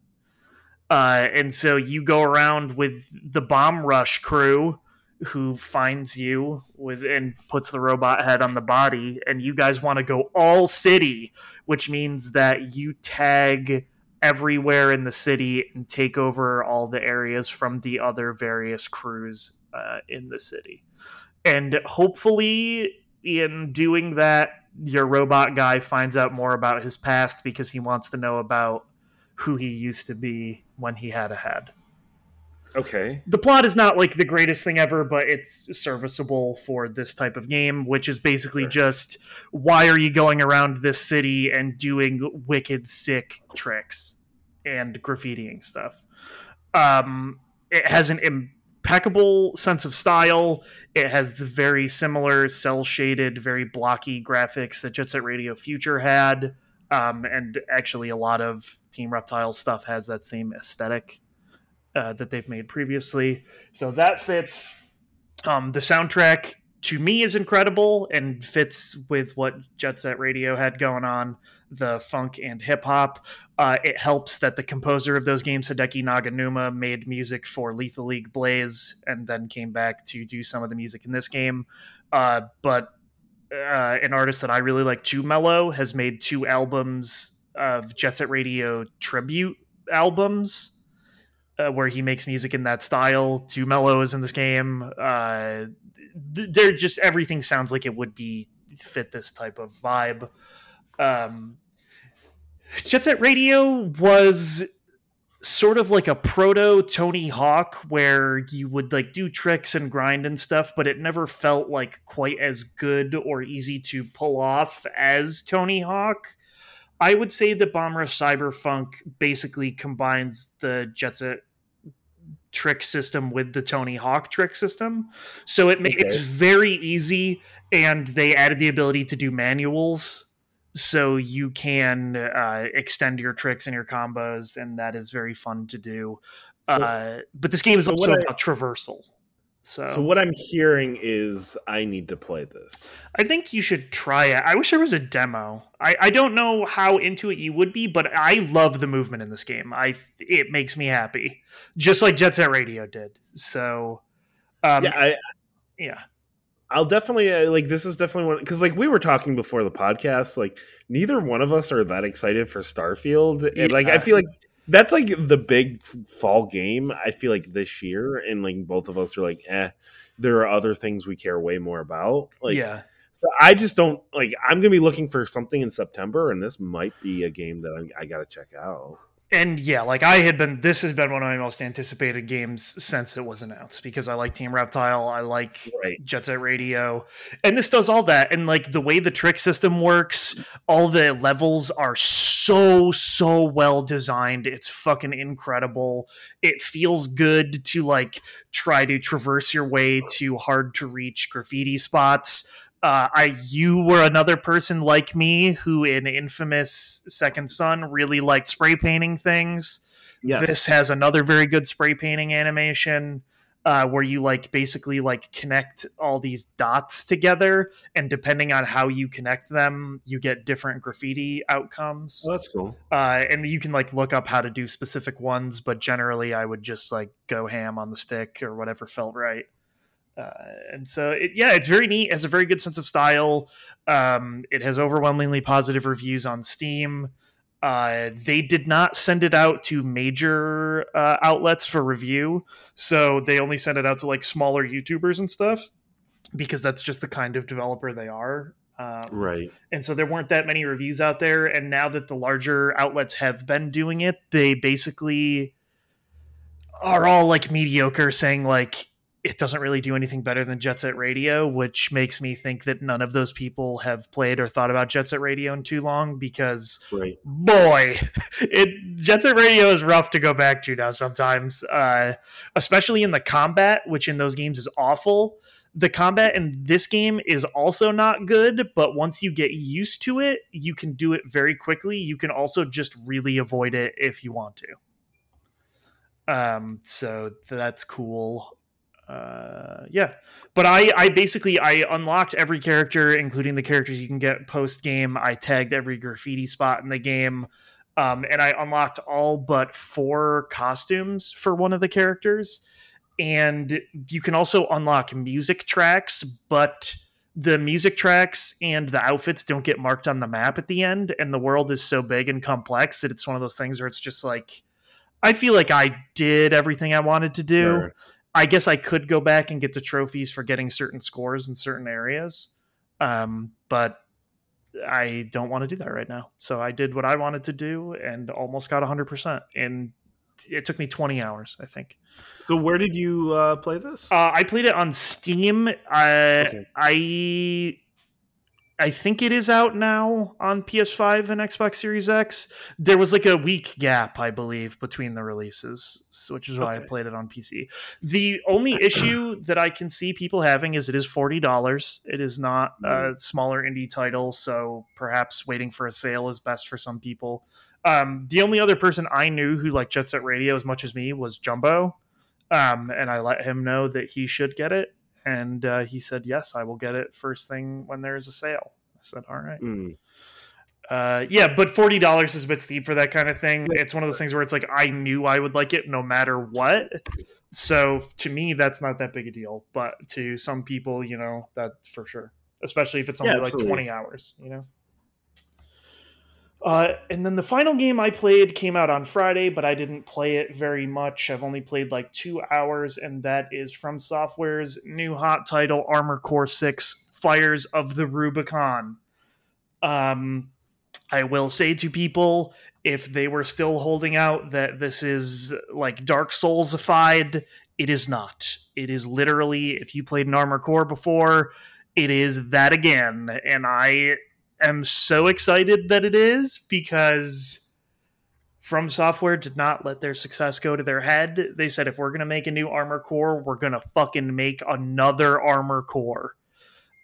Uh, and so you go around with the bomb rush crew who finds you with and puts the robot head on the body and you guys want to go all city which means that you tag everywhere in the city and take over all the areas from the other various crews uh, in the city and hopefully in doing that your robot guy finds out more about his past because he wants to know about who he used to be when he had a head. Okay. The plot is not like the greatest thing ever, but it's serviceable for this type of game, which is basically Sure. just why are you going around this city and doing wicked sick tricks and graffitiing stuff. Um, it has an impeccable sense of style. It has the very similar cell shaded, very blocky graphics that Jet Set Radio Future had. Um, and actually, a lot of Team Reptile stuff has that same aesthetic uh, that they've made previously. So that fits. Um, the soundtrack to me is incredible and fits with what Jet Set Radio had going on the funk and hip hop. Uh, it helps that the composer of those games, Hideki Naganuma, made music for Lethal League Blaze and then came back to do some of the music in this game. Uh, but uh, an artist that I really like, 2 Mello, has made two albums of Jet Set Radio tribute albums uh, where he makes music in that style. 2 Mello is in this game. Uh, they're just everything sounds like it would be fit this type of vibe. Um, Jet Set Radio was sort of like a proto Tony Hawk where you would like do tricks and grind and stuff, but it never felt like quite as good or easy to pull off as Tony Hawk. I would say that Bomb Rush Cyberfunk basically combines the Jet Set trick system with the Tony Hawk trick system. So it ma- Okay. it's very easy and they added the ability to do manuals so you can uh, extend your tricks and your combos and that is very fun to do. So, uh, but this game is so also I- about traversal. So, so what I'm hearing is I need to play this. I think you should try it. I wish there was a demo. I, I don't know how into it you would be, but I love the movement in this game. I it makes me happy, just like Jet Set Radio did. So, um, yeah, I, yeah, I'll definitely uh, like this is definitely one because like we were talking before the podcast, like neither one of us are that excited for Starfield, and like I feel like that's like the big fall game. I feel like this year, and like both of us are like, eh, there are other things we care way more about. Like, yeah. so I just don't like. I'm gonna be looking for something in September, and this might be a game that I, I gotta check out. And yeah, like I had been, this has been one of my most anticipated games since it was announced because I like Team Reptile, I like Right. Jet Set Radio, and this does all that. And like the way the trick system works, all the levels are so so well designed. It's fucking incredible. It feels good to like try to traverse your way to hard to reach graffiti spots. Uh, I you were another person like me who in infamous Second Son really liked spray painting things. Yes. This has another very good spray painting animation uh, where you like basically like connect all these dots together, and depending on how you connect them, you get different graffiti outcomes. Oh, that's cool. Uh, and you can like look up how to do specific ones, but generally, I would just like go ham on the stick or whatever felt right. Uh, and so, it, yeah, it's very neat. It has a very good sense of style. Um, it has overwhelmingly positive reviews on Steam. Uh, they did not send it out to major uh, outlets for review, so they only sent it out to like smaller YouTubers and stuff because that's just the kind of developer they are. Um, Right. and so there weren't that many reviews out there and now that the larger outlets have been doing it they basically are all like mediocre saying like it doesn't really do anything better than jet set radio which makes me think that none of those people have played or thought about jet set radio in too long because Right. boy it jet set radio is rough to go back to now sometimes uh, especially in the combat which in those games is awful. The combat in this game is also not good but once you get used to it you can do it very quickly. You can also just really avoid it if you want to. Um so that's cool uh yeah. But i i basically i unlocked every character including the characters you can get post game i tagged every graffiti spot in the game. Um and i unlocked all but four costumes for one of the characters. And you can also unlock music tracks but the music tracks and the outfits don't get marked on the map at the end. And the world is so big and complex that it's one of those things where it's just like i feel like i did everything i wanted to do. Sure. I guess I could go back and get the trophies for getting certain scores in certain areas. Um, but I don't want to do that right now. So I did what I wanted to do and almost got 100%. And it took me 20 hours, I think. So where did you uh, play this? Uh, I played it on Steam. I, okay. I I think it is out now on PS5 and Xbox Series X. There was like a week gap, I believe, between the releases, which is why okay. I played it on PC. The only issue that I can see people having is it is forty dollars. It is not a mm. smaller indie title, so perhaps waiting for a sale is best for some people. Um, the only other person I knew who liked Jet Set Radio as much as me was Jumbo, um, and I let him know that he should get it and uh, he said, "Yes, I will get it first thing when there is a sale." I said, "All right." Mm. Uh, yeah, but forty dollars is a bit steep for that kind of thing. It's one of those things where it's like I knew I would like it no matter what. So to me, that's not that big a deal. But to some people, you know, that for sure, especially if it's only yeah, like twenty hours, you know. Uh, and then the final game I played came out on Friday, but I didn't play it very much. I've only played like two hours, and that is From Software's new hot title, Armor Core 6 Fires of the Rubicon. Um, I will say to people, if they were still holding out that this is like Dark Soulsified, it is not. It is literally, if you played an Armor Core before, it is that again. And I am so excited that it is because From Software did not let their success go to their head. They said if we're going to make a new Armor Core, we're going to fucking make another Armor Core.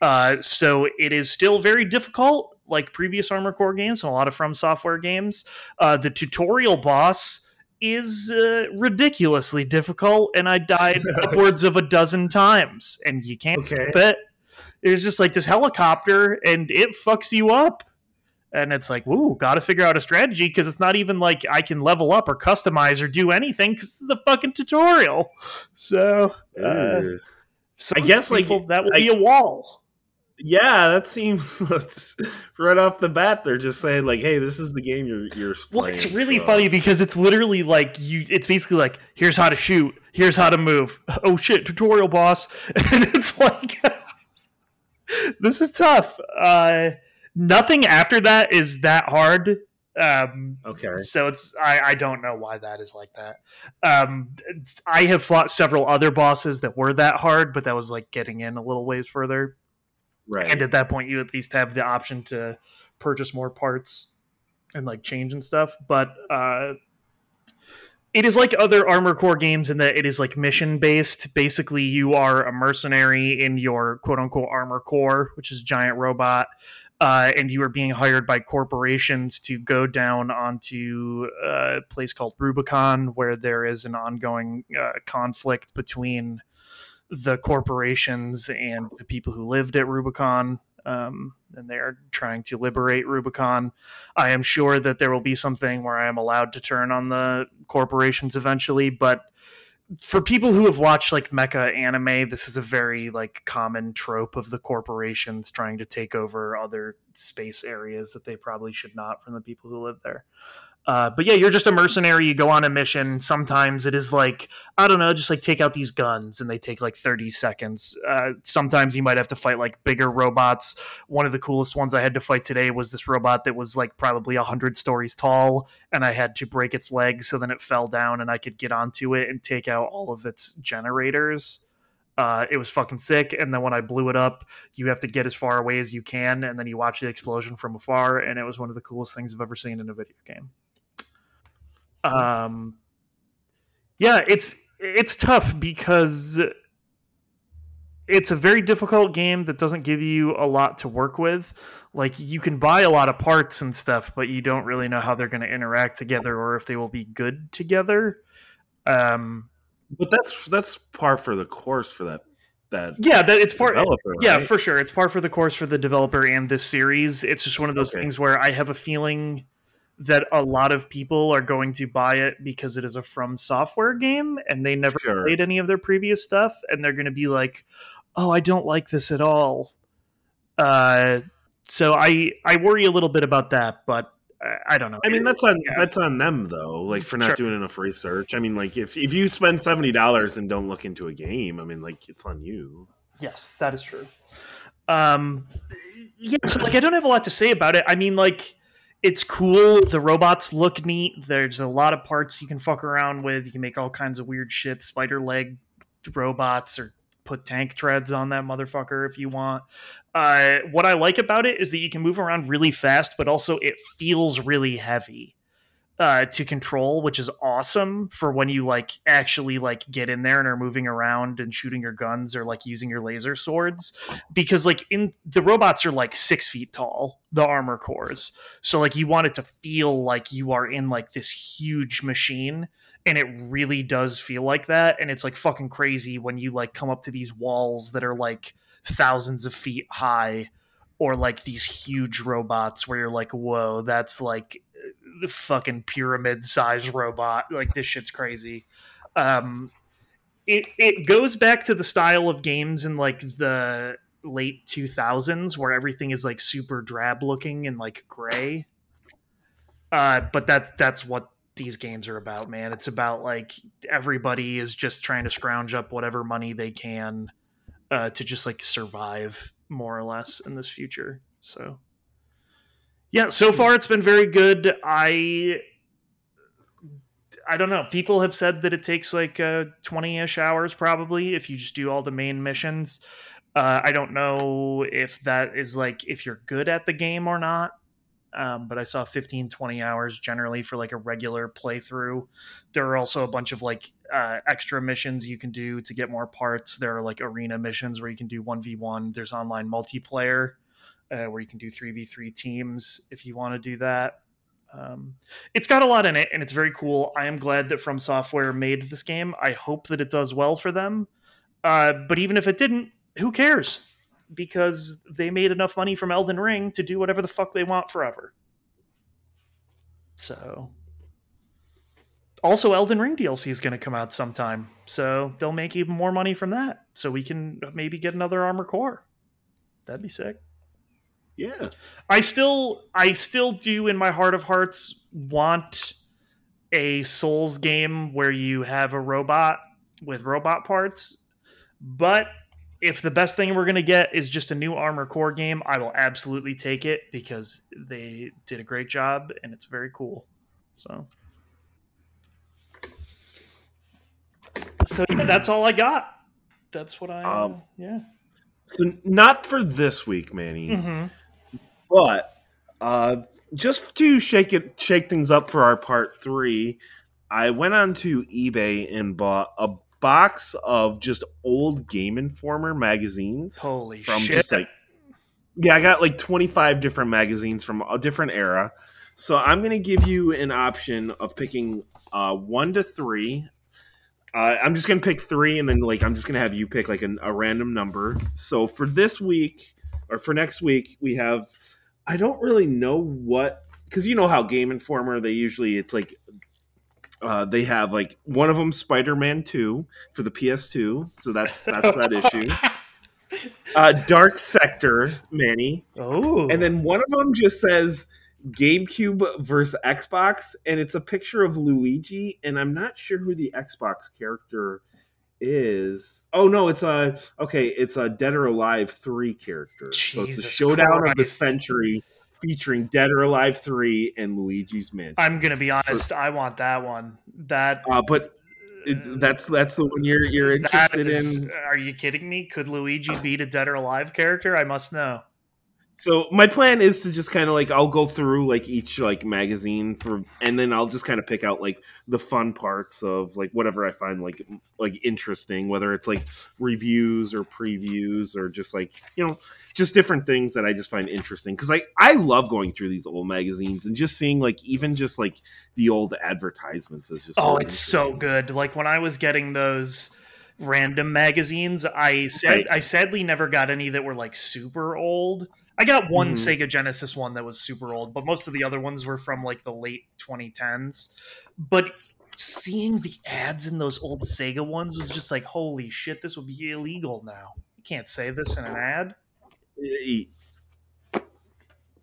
Uh, so it is still very difficult, like previous Armor Core games and a lot of From Software games. Uh, the tutorial boss is uh, ridiculously difficult, and I died upwards of a dozen times, and you can't okay. skip it. It's just like this helicopter and it fucks you up. And it's like, ooh, got to figure out a strategy because it's not even like I can level up or customize or do anything because it's the fucking tutorial. So, uh, I guess like that will I, be a wall. Yeah, that seems right off the bat. They're just saying like, "Hey, this is the game you're you're." Well, it's really so. funny because it's literally like you. It's basically like, "Here's how to shoot. Here's how to move." Oh shit, tutorial boss, and it's like. this is tough. Uh, nothing after that is that hard. Um, okay. So it's I, I don't know why that is like that. Um, I have fought several other bosses that were that hard, but that was like getting in a little ways further. Right. And at that point, you at least have the option to purchase more parts and like change and stuff. But uh, it is like other armor core games in that it is like mission based basically you are a mercenary in your quote unquote armor core which is a giant robot uh, and you are being hired by corporations to go down onto uh, a place called rubicon where there is an ongoing uh, conflict between the corporations and the people who lived at rubicon um, and they are trying to liberate Rubicon. I am sure that there will be something where I am allowed to turn on the corporations eventually, but for people who have watched like mecha anime, this is a very like common trope of the corporations trying to take over other space areas that they probably should not from the people who live there. Uh, but yeah, you're just a mercenary. You go on a mission. Sometimes it is like I don't know, just like take out these guns, and they take like 30 seconds. Uh, sometimes you might have to fight like bigger robots. One of the coolest ones I had to fight today was this robot that was like probably hundred stories tall, and I had to break its legs so then it fell down, and I could get onto it and take out all of its generators. Uh, it was fucking sick. And then when I blew it up, you have to get as far away as you can, and then you watch the explosion from afar. And it was one of the coolest things I've ever seen in a video game. Um, yeah, it's it's tough because it's a very difficult game that doesn't give you a lot to work with. Like you can buy a lot of parts and stuff, but you don't really know how they're going to interact together or if they will be good together. Um, but that's that's par for the course for that that yeah that it's part right? yeah for sure it's par for the course for the developer and this series it's just one of those okay. things where i have a feeling that a lot of people are going to buy it because it is a from software game and they never sure. played any of their previous stuff and they're going to be like oh i don't like this at all uh, so i i worry a little bit about that but I don't know. I mean, that's on yeah. that's on them though. Like for not sure. doing enough research. I mean, like if if you spend seventy dollars and don't look into a game, I mean, like it's on you. Yes, that is true. Um, yeah, so like I don't have a lot to say about it. I mean, like it's cool. The robots look neat. There's a lot of parts you can fuck around with. You can make all kinds of weird shit, spider leg robots, or put tank treads on that motherfucker if you want. Uh, what I like about it is that you can move around really fast, but also it feels really heavy uh, to control, which is awesome for when you like actually like get in there and are moving around and shooting your guns or like using your laser swords. Because like in the robots are like six feet tall, the armor cores. So like you want it to feel like you are in like this huge machine. And it really does feel like that. And it's like fucking crazy when you like come up to these walls that are like thousands of feet high or like these huge robots where you're like, whoa, that's like the fucking pyramid size robot. Like this shit's crazy. Um, it it goes back to the style of games in like the late 2000s where everything is like super drab looking and like gray. Uh, but that's that's what these games are about, man. It's about like everybody is just trying to scrounge up whatever money they can uh, to just like survive more or less in this future. So yeah, so far it's been very good. I I don't know. People have said that it takes like uh, 20-ish hours probably if you just do all the main missions. Uh, I don't know if that is like if you're good at the game or not. Um, but I saw 15, 20 hours generally for like a regular playthrough. There are also a bunch of like uh, extra missions you can do to get more parts. There are like arena missions where you can do 1v1. There's online multiplayer uh, where you can do 3v3 teams if you want to do that. Um, it's got a lot in it and it's very cool. I am glad that From Software made this game. I hope that it does well for them. Uh, but even if it didn't, who cares? Because they made enough money from Elden Ring to do whatever the fuck they want forever. So. Also, Elden Ring DLC is going to come out sometime. So they'll make even more money from that. So we can maybe get another Armor Core. That'd be sick. Yeah. I still I still do in my heart of hearts want a Souls game where you have a robot with robot parts. But if the best thing we're going to get is just a new Armor Core game, I will absolutely take it because they did a great job and it's very cool. So So yeah, that's all I got. That's what I um, yeah. So not for this week, Manny. Mm-hmm. But uh, just to shake it, shake things up for our part three, I went onto eBay and bought a box of just old Game Informer magazines. Holy from shit! Just like, yeah, I got like twenty five different magazines from a different era. So I'm gonna give you an option of picking uh, one to three. Uh, I'm just gonna pick three, and then like I'm just gonna have you pick like an, a random number. So for this week or for next week, we have I don't really know what because you know how Game Informer they usually it's like uh, they have like one of them Spider Man Two for the PS2, so that's that's that issue. Uh, Dark Sector, Manny. Oh, and then one of them just says GameCube versus Xbox, and it's a picture of Luigi, and I'm not sure who the Xbox character is. Oh no, it's a okay. It's a Dead or Alive three character. Jesus so it's a showdown Christ. of the century featuring Dead or Alive three and Luigi's Mansion. I'm gonna be honest. So, I want that one. That, uh, but it, that's that's the one you're you're interested is, in. Are you kidding me? Could Luigi beat a Dead or Alive character? I must know so my plan is to just kind of like I'll go through like each like magazine for and then I'll just kind of pick out like the fun parts of like whatever I find like like interesting whether it's like reviews or previews or just like you know just different things that I just find interesting cuz I I love going through these old magazines and just seeing like even just like the old advertisements is just Oh, it's so good. Like when I was getting those random magazines, I said right. I sadly never got any that were like super old I got one mm-hmm. Sega Genesis one that was super old, but most of the other ones were from like the late 2010s. But seeing the ads in those old Sega ones was just like, holy shit, this would be illegal now. You can't say this in an ad.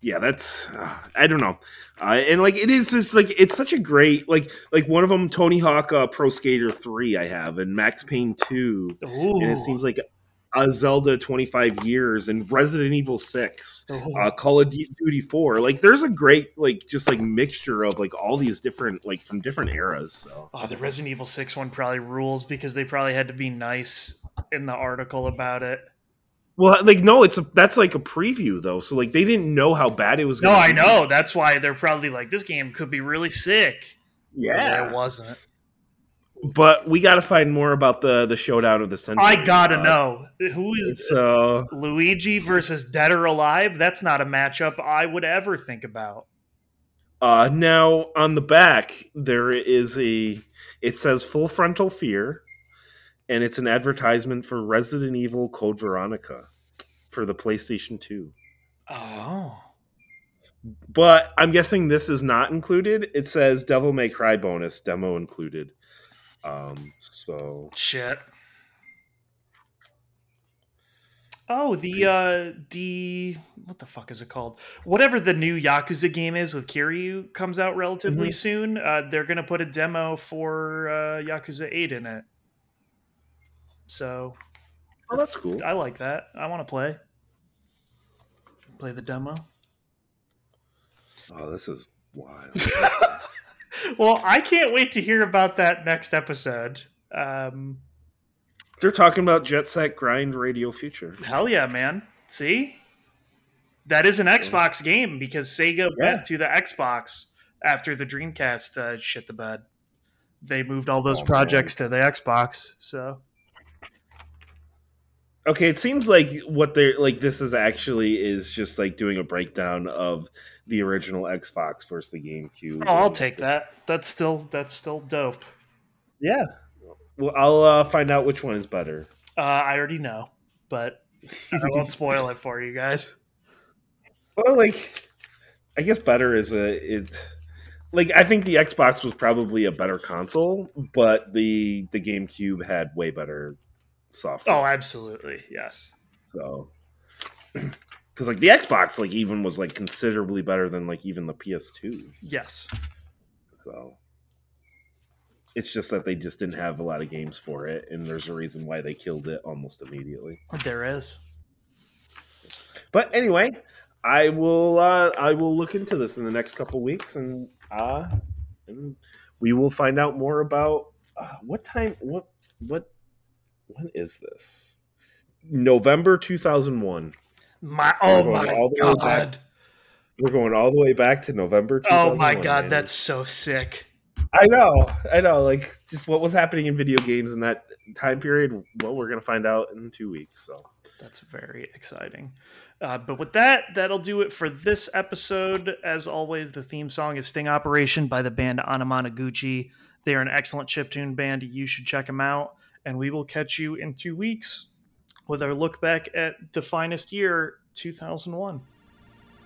Yeah, that's uh, I don't know, uh, and like it is just like it's such a great like like one of them Tony Hawk uh, Pro Skater three I have and Max Payne two, Ooh. and it seems like uh, Zelda 25 years and Resident Evil 6, Oh. uh, Call of Duty 4. Like there's a great like just like mixture of like all these different like from different eras. So Oh, the Resident Evil 6 one probably rules because they probably had to be nice in the article about it. well, like no, it's a that's like a preview though. So like they didn't know how bad it was. No, I know. That's why they're probably like, this game could be really sick. Yeah, it wasn't. But we got to find more about the the showdown of the century. I gotta Uh, know. Who is So Luigi versus Dead or Alive? That's not a matchup I would ever think about. uh, now on the back there is a it says full frontal fear, and it's an advertisement for Resident Evil Code Veronica for the PlayStation Two. Oh. But I'm guessing this is not included. It says Devil May Cry bonus demo included. Um, so Shit. Oh, the uh the what the fuck is it called? Whatever the new Yakuza game is with Kiryu comes out relatively Mhm. soon. Uh they're gonna put a demo for uh Yakuza 8 in it. So oh, that's cool. I like that. I wanna play. Play the demo. Oh, this is wild. well, I can't wait to hear about that next episode. Um They're talking about Jet Set Grind Radio Future. Hell yeah, man. See? That is an Xbox game because Sega Yeah. went to the Xbox after the Dreamcast uh, shit the bed. They moved all those Oh, projects to the Xbox. So Okay, it seems like what they're like. This is actually is just like doing a breakdown of the original Xbox versus the GameCube. oh, I'll take that. That's still that's still dope. Yeah. Well, I'll uh, find out which one is better. Uh, I already know, but I won't spoil it for you guys. Well, like, I guess better is a it's like I think the Xbox was probably a better console, but the the GameCube had way better software. Oh, absolutely, yes. So, because like the Xbox, like even was like considerably better than like even the PS2. Yes. So, it's just that they just didn't have a lot of games for it, and there's a reason why they killed it almost immediately. There is. But anyway, I will uh, I will look into this in the next couple weeks, and uh, and we will find out more about uh, what time what what when is this? November two thousand one. My oh my all the way back. god. We're going all the way back to November. Oh my god, that's so sick. I know, I know. Like just what was happening in video games in that time period. Well, we're gonna find out in two weeks. So That's very exciting. Uh, but with that, that'll do it for this episode. As always, the theme song is Sting Operation by the band Anamanaguchi. They are an excellent chiptune band. You should check them out. And we will catch you in two weeks with our look back at the finest year, 2001.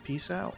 Peace out.